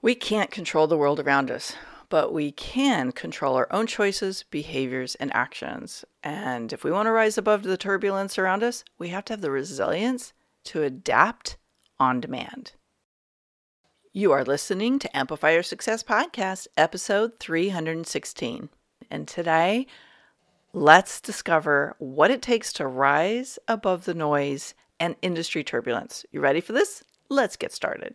We can't control the world around us, but we can control our own choices, behaviors, and actions. And if we want to rise above the turbulence around us, we have to have the resilience to adapt on demand. You are listening to Amplify Your Success Podcast, episode 316. And today, let's discover what it takes to rise above the noise and industry turbulence. You ready for this? Let's get started.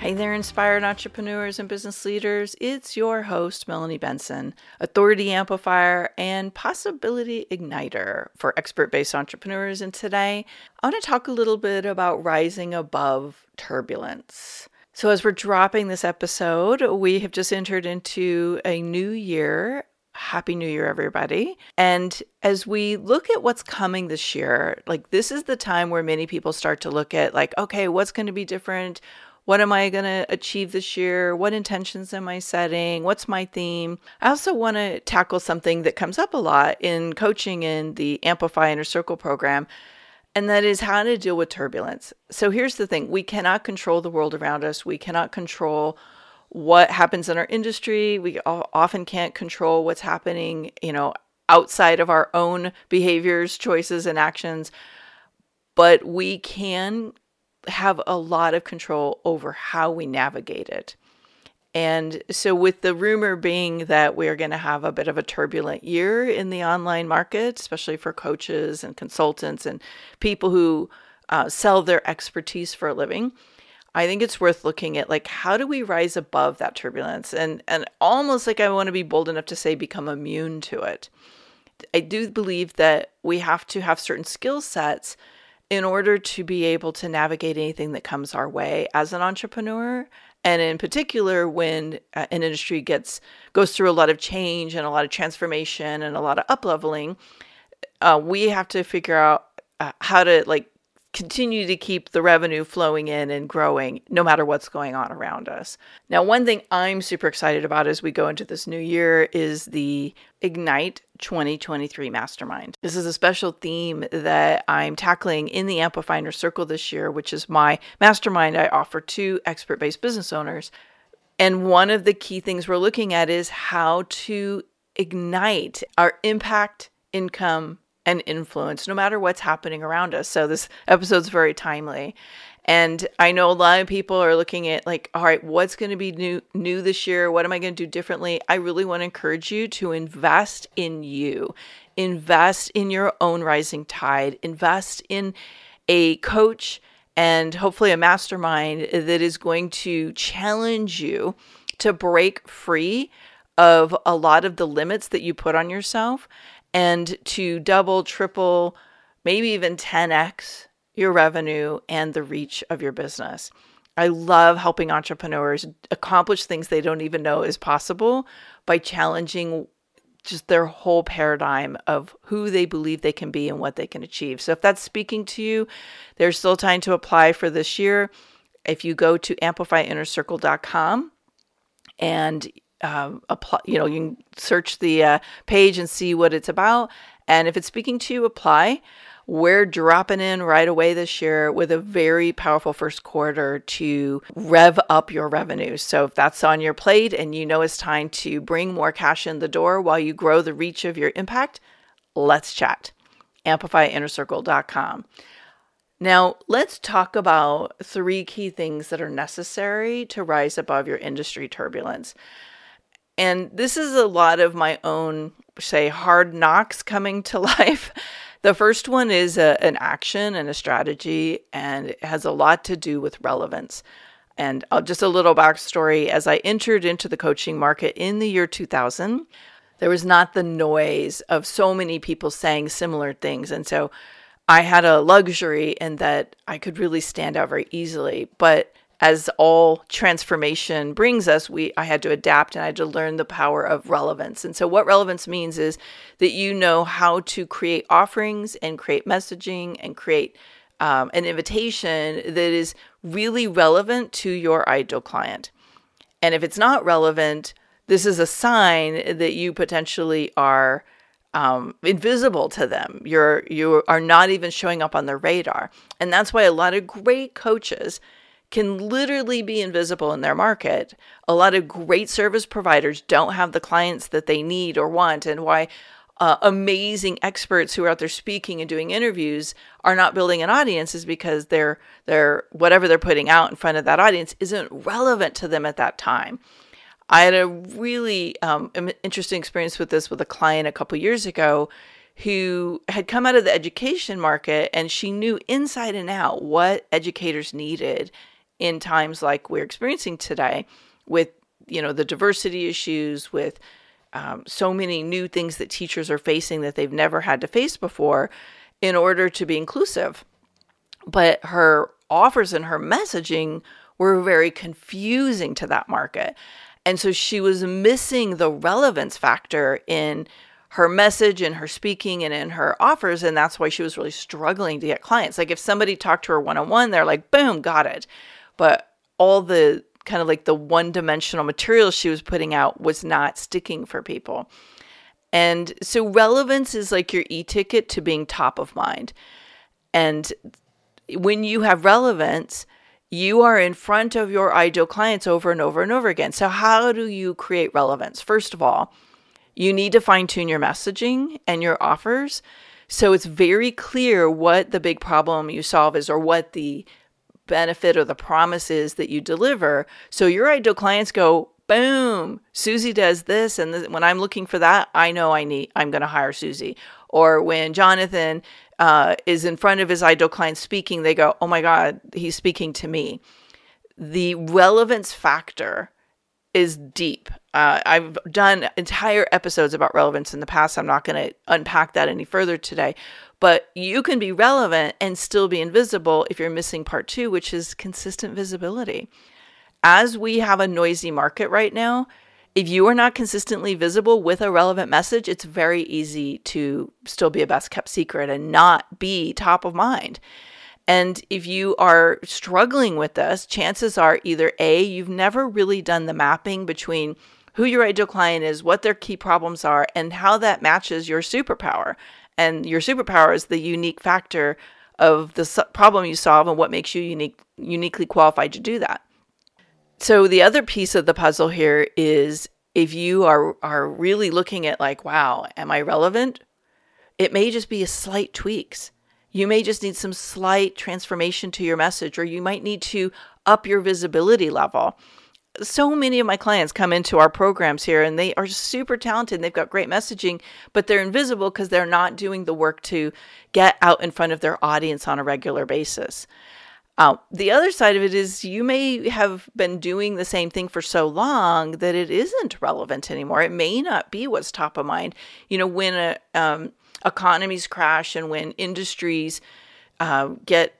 Hey there, inspired entrepreneurs and business leaders. It's your host, Melanie Benson, authority amplifier and possibility igniter for expert based entrepreneurs. And today, I want to talk a little bit about rising above turbulence. So, as we're dropping this episode, we have just entered into a new year. Happy New Year, everybody. And as we look at what's coming this year, like this is the time where many people start to look at, like, okay, what's going to be different? What am I going to achieve this year? What intentions am I setting? What's my theme? I also want to tackle something that comes up a lot in coaching in the Amplify Inner Circle program, and that is how to deal with turbulence. So here's the thing we cannot control the world around us, we cannot control what happens in our industry. We often can't control what's happening, you know, outside of our own behaviors, choices, and actions. But we can have a lot of control over how we navigate it. And so, with the rumor being that we're going to have a bit of a turbulent year in the online market, especially for coaches and consultants and people who uh, sell their expertise for a living, I think it's worth looking at like how do we rise above that turbulence and and almost like I want to be bold enough to say become immune to it. I do believe that we have to have certain skill sets in order to be able to navigate anything that comes our way as an entrepreneur and in particular when uh, an industry gets goes through a lot of change and a lot of transformation and a lot of up leveling uh, we have to figure out uh, how to like continue to keep the revenue flowing in and growing no matter what's going on around us. Now, one thing I'm super excited about as we go into this new year is the Ignite 2023 Mastermind. This is a special theme that I'm tackling in the Amplify Inner Circle this year, which is my mastermind I offer to expert based business owners. And one of the key things we're looking at is how to ignite our impact, income, and influence no matter what's happening around us. So this episode's very timely. And I know a lot of people are looking at like, all right, what's going to be new new this year? What am I going to do differently? I really want to encourage you to invest in you. Invest in your own rising tide. Invest in a coach and hopefully a mastermind that is going to challenge you to break free of a lot of the limits that you put on yourself and to double, triple, maybe even 10x your revenue and the reach of your business. I love helping entrepreneurs accomplish things they don't even know is possible by challenging just their whole paradigm of who they believe they can be and what they can achieve. So if that's speaking to you, there's still time to apply for this year. If you go to amplifyinnercircle.com and um, apply, you know, you can search the uh, page and see what it's about. And if it's speaking to you, apply. We're dropping in right away this year with a very powerful first quarter to rev up your revenue. So if that's on your plate and you know it's time to bring more cash in the door while you grow the reach of your impact, let's chat. AmplifyInnerCircle.com. Now, let's talk about three key things that are necessary to rise above your industry turbulence. And this is a lot of my own, say, hard knocks coming to life. The first one is a, an action and a strategy, and it has a lot to do with relevance. And uh, just a little backstory as I entered into the coaching market in the year 2000, there was not the noise of so many people saying similar things. And so I had a luxury in that I could really stand out very easily. But as all transformation brings us, we I had to adapt and I had to learn the power of relevance. And so what relevance means is that you know how to create offerings and create messaging and create um, an invitation that is really relevant to your ideal client. And if it's not relevant, this is a sign that you potentially are um, invisible to them. You're you are not even showing up on their radar, and that's why a lot of great coaches can literally be invisible in their market. A lot of great service providers don't have the clients that they need or want, and why uh, amazing experts who are out there speaking and doing interviews are not building an audience is because they're they're whatever they're putting out in front of that audience isn't relevant to them at that time. I had a really um, interesting experience with this with a client a couple years ago who had come out of the education market and she knew inside and out what educators needed in times like we're experiencing today with you know the diversity issues with um, so many new things that teachers are facing that they've never had to face before in order to be inclusive. But her offers and her messaging were very confusing to that market. And so she was missing the relevance factor in her message and her speaking and in her offers. And that's why she was really struggling to get clients. Like if somebody talked to her one on one, they're like, boom, got it. But all the kind of like the one dimensional material she was putting out was not sticking for people. And so relevance is like your e ticket to being top of mind. And when you have relevance, you are in front of your ideal clients over and over and over again. So, how do you create relevance? First of all, you need to fine tune your messaging and your offers so it's very clear what the big problem you solve is or what the benefit or the promises that you deliver. So your ideal clients go, boom, Susie does this. And th- when I'm looking for that, I know I need, I'm going to hire Susie. Or when Jonathan uh, is in front of his ideal client speaking, they go, oh my God, he's speaking to me. The relevance factor is deep. Uh, I've done entire episodes about relevance in the past. I'm not going to unpack that any further today. But you can be relevant and still be invisible if you're missing part two, which is consistent visibility. As we have a noisy market right now, if you are not consistently visible with a relevant message, it's very easy to still be a best kept secret and not be top of mind. And if you are struggling with this, chances are either A, you've never really done the mapping between who your ideal client is, what their key problems are, and how that matches your superpower. And your superpower is the unique factor of the problem you solve and what makes you unique, uniquely qualified to do that. So the other piece of the puzzle here is if you are are really looking at like, wow, am I relevant? It may just be a slight tweaks. You may just need some slight transformation to your message, or you might need to up your visibility level so many of my clients come into our programs here and they are super talented. They've got great messaging, but they're invisible because they're not doing the work to get out in front of their audience on a regular basis. Uh, the other side of it is you may have been doing the same thing for so long that it isn't relevant anymore. It may not be what's top of mind. You know, when a, um, economies crash and when industries uh, get,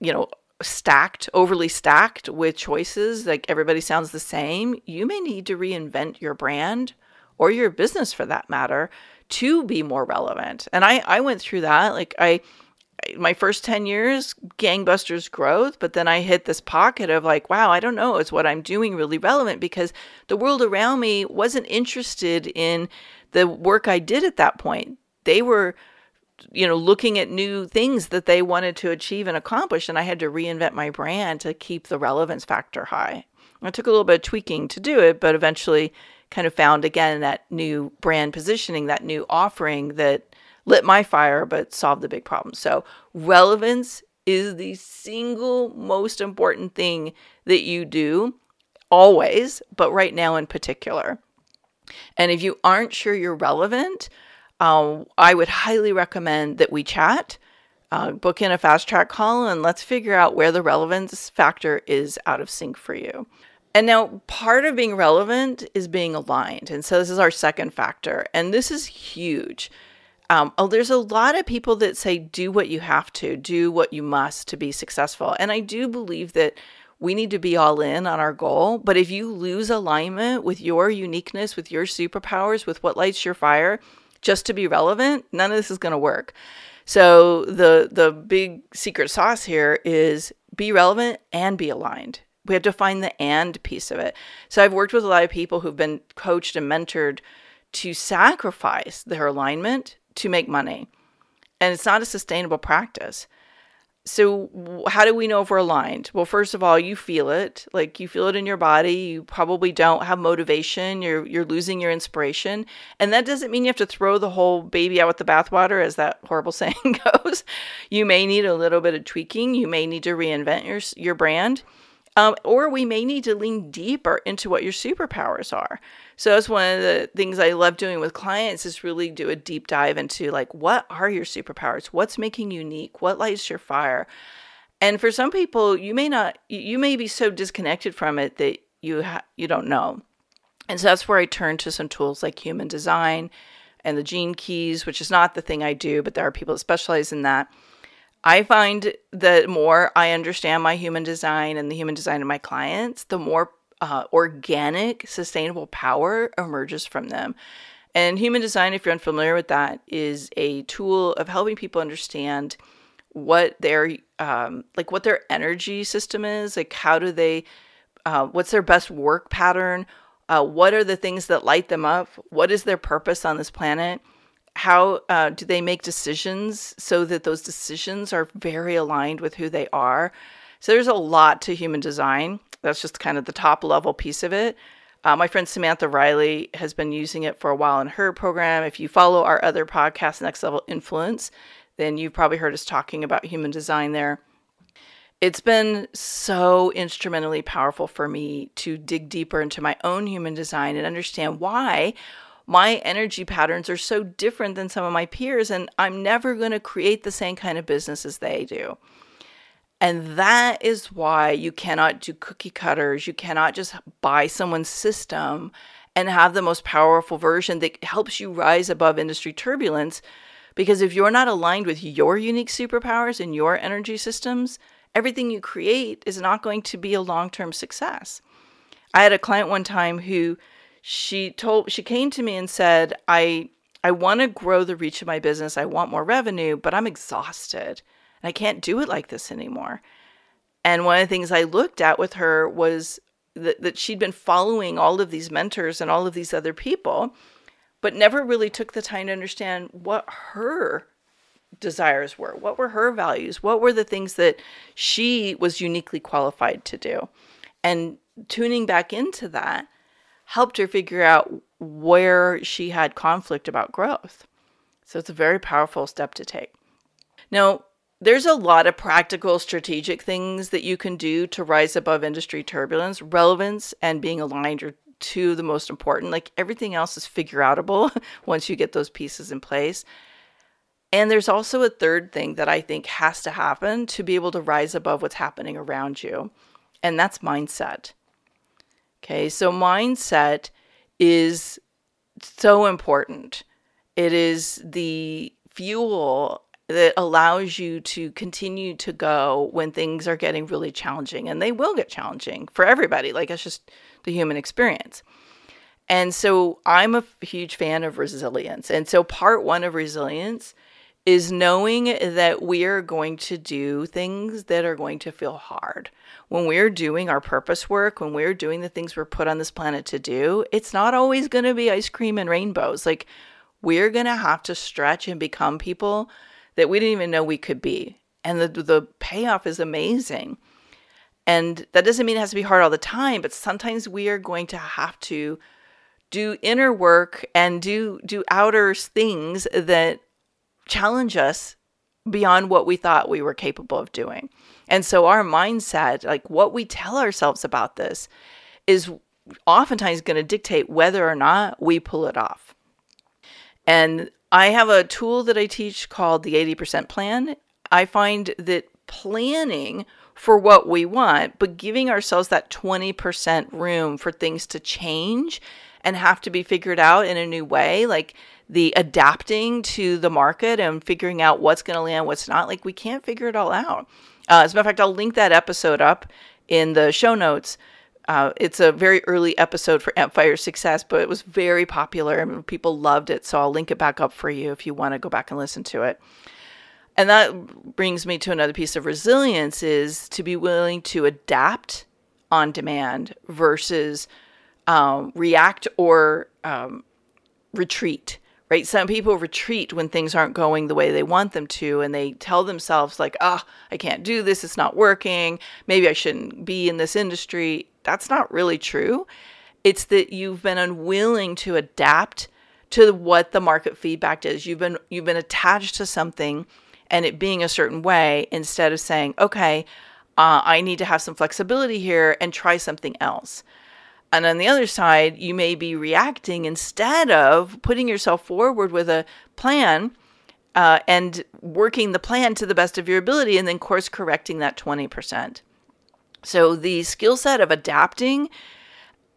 you know, stacked, overly stacked with choices, like everybody sounds the same, you may need to reinvent your brand or your business for that matter to be more relevant. And I, I went through that. Like I, my first 10 years, gangbusters growth, but then I hit this pocket of like, wow, I don't know, is what I'm doing really relevant? Because the world around me wasn't interested in the work I did at that point. They were you know, looking at new things that they wanted to achieve and accomplish. And I had to reinvent my brand to keep the relevance factor high. It took a little bit of tweaking to do it, but eventually kind of found again that new brand positioning, that new offering that lit my fire but solved the big problem. So, relevance is the single most important thing that you do always, but right now in particular. And if you aren't sure you're relevant, um, I would highly recommend that we chat, uh, book in a fast track call, and let's figure out where the relevance factor is out of sync for you. And now, part of being relevant is being aligned. And so, this is our second factor. And this is huge. Um, oh, there's a lot of people that say, do what you have to, do what you must to be successful. And I do believe that we need to be all in on our goal. But if you lose alignment with your uniqueness, with your superpowers, with what lights your fire, just to be relevant, none of this is going to work. So the the big secret sauce here is be relevant and be aligned. We have to find the and piece of it. So I've worked with a lot of people who've been coached and mentored to sacrifice their alignment to make money. And it's not a sustainable practice so how do we know if we're aligned? Well first of all you feel it. Like you feel it in your body. You probably don't have motivation. You're you're losing your inspiration. And that doesn't mean you have to throw the whole baby out with the bathwater as that horrible saying goes. You may need a little bit of tweaking. You may need to reinvent your your brand um, or we may need to lean deeper into what your superpowers are. So that's one of the things I love doing with clients is really do a deep dive into like what are your superpowers? What's making you unique? What lights your fire? And for some people, you may not you may be so disconnected from it that you ha- you don't know. And so that's where I turn to some tools like human design and the gene keys, which is not the thing I do, but there are people that specialize in that I find that more I understand my human design and the human design of my clients, the more uh, organic, sustainable power emerges from them. And human design, if you're unfamiliar with that, is a tool of helping people understand what their um, like what their energy system is, like how do they, uh, what's their best work pattern, uh, what are the things that light them up, what is their purpose on this planet, how uh, do they make decisions so that those decisions are very aligned with who they are? So there's a lot to human design. That's just kind of the top level piece of it. Uh, my friend Samantha Riley has been using it for a while in her program. If you follow our other podcast, Next Level Influence, then you've probably heard us talking about human design there. It's been so instrumentally powerful for me to dig deeper into my own human design and understand why my energy patterns are so different than some of my peers, and I'm never going to create the same kind of business as they do. And that is why you cannot do cookie cutters. You cannot just buy someone's system and have the most powerful version that helps you rise above industry turbulence. Because if you're not aligned with your unique superpowers and your energy systems, everything you create is not going to be a long term success. I had a client one time who she told she came to me and said, "I I want to grow the reach of my business. I want more revenue, but I'm exhausted and I can't do it like this anymore." And one of the things I looked at with her was that, that she'd been following all of these mentors and all of these other people, but never really took the time to understand what her desires were. What were her values? What were the things that she was uniquely qualified to do? And tuning back into that helped her figure out where she had conflict about growth. So it's a very powerful step to take. Now, there's a lot of practical strategic things that you can do to rise above industry turbulence. Relevance and being aligned are two the most important. Like everything else is figure outable once you get those pieces in place. And there's also a third thing that I think has to happen to be able to rise above what's happening around you, and that's mindset. Okay, so mindset is so important. It is the fuel that allows you to continue to go when things are getting really challenging, and they will get challenging for everybody. Like, it's just the human experience. And so, I'm a huge fan of resilience. And so, part one of resilience is knowing that we are going to do things that are going to feel hard. When we're doing our purpose work, when we're doing the things we're put on this planet to do, it's not always going to be ice cream and rainbows. Like, we're going to have to stretch and become people that we didn't even know we could be. And the, the payoff is amazing. And that doesn't mean it has to be hard all the time, but sometimes we are going to have to do inner work and do do outer things that challenge us beyond what we thought we were capable of doing. And so our mindset, like what we tell ourselves about this, is oftentimes going to dictate whether or not we pull it off. And I have a tool that I teach called the 80% plan. I find that planning for what we want, but giving ourselves that 20% room for things to change and have to be figured out in a new way, like the adapting to the market and figuring out what's going to land, what's not. Like we can't figure it all out. Uh, as a matter of fact, I'll link that episode up in the show notes. Uh, it's a very early episode for Amplify Your Success, but it was very popular and people loved it. So I'll link it back up for you if you want to go back and listen to it. And that brings me to another piece of resilience is to be willing to adapt on demand versus um, react or um, retreat right? Some people retreat when things aren't going the way they want them to, and they tell themselves, like, ah, oh, I can't do this, it's not working, maybe I shouldn't be in this industry. That's not really true. It's that you've been unwilling to adapt to what the market feedback is. You've been you've been attached to something and it being a certain way instead of saying, okay, uh, I need to have some flexibility here and try something else. And on the other side, you may be reacting instead of putting yourself forward with a plan uh, and working the plan to the best of your ability and then course correcting that 20%. So the skill set of adapting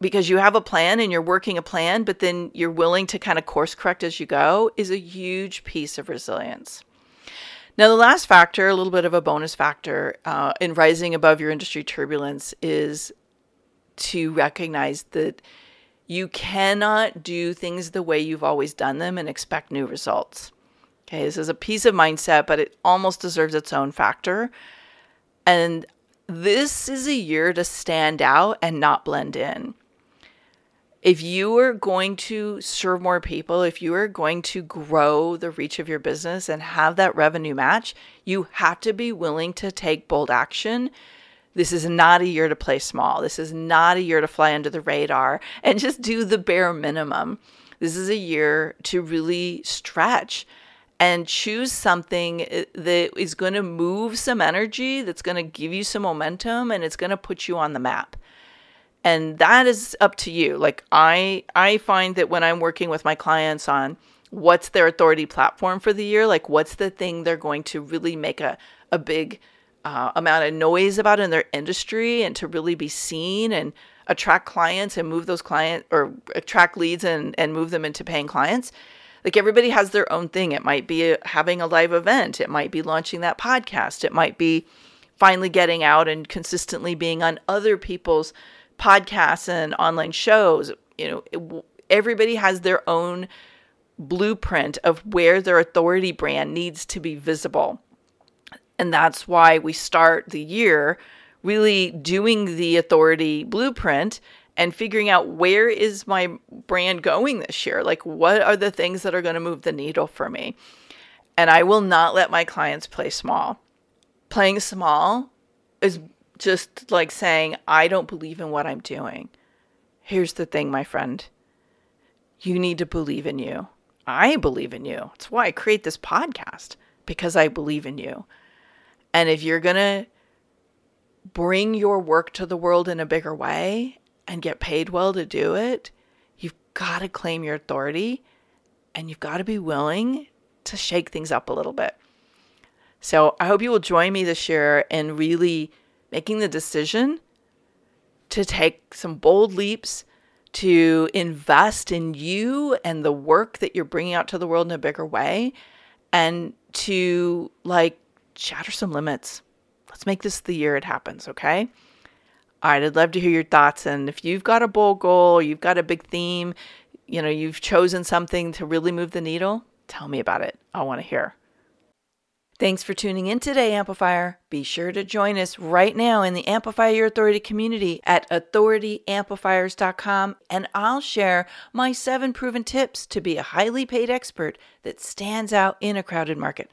because you have a plan and you're working a plan, but then you're willing to kind of course correct as you go is a huge piece of resilience. Now, the last factor, a little bit of a bonus factor uh, in rising above your industry turbulence, is to recognize that you cannot do things the way you've always done them and expect new results. Okay, this is a piece of mindset, but it almost deserves its own factor. And this is a year to stand out and not blend in. If you are going to serve more people, if you are going to grow the reach of your business and have that revenue match, you have to be willing to take bold action this is not a year to play small. This is not a year to fly under the radar and just do the bare minimum. This is a year to really stretch and choose something uh, that is going to move some energy, that's going to give you some momentum, and it's going to put you on the map. And that is up to you. Like I, I find that when I'm working with my clients on what's their authority platform for the year, like what's the thing they're going to really make a, a big uh, amount of noise about in their industry and to really be seen and attract clients and move those clients or attract leads and, and move them into paying clients. Like everybody has their own thing. It might be having a live event, it might be launching that podcast, it might be finally getting out and consistently being on other people's podcasts and online shows. You know, everybody has their own blueprint of where their authority brand needs to be visible. And that's why we start the year really doing the authority blueprint and figuring out where is my brand going this year? Like, what are the things that are going to move the needle for me? And I will not let my clients play small. Playing small is just like saying, I don't believe in what I'm doing. Here's the thing, my friend you need to believe in you. I believe in you. It's why I create this podcast because I believe in you. And if you're going to bring your work to the world in a bigger way and get paid well to do it, you've got to claim your authority and you've got to be willing to shake things up a little bit. So I hope you will join me this year in really making the decision to take some bold leaps to invest in you and the work that you're bringing out to the world in a bigger way and to like shatter some limits. Let's make this the year it happens, okay? All right, I'd love to hear your thoughts. And if you've got a bold goal, you've got a big theme, you know, you've chosen something to really move the needle, tell me about it. I want to hear. Thanks for tuning in today, Amplifier. Be sure to join us right now in the Amplify Your Authority community at authorityamplifiers.com, and I'll share my seven proven tips to be a highly paid expert that stands out in a crowded market.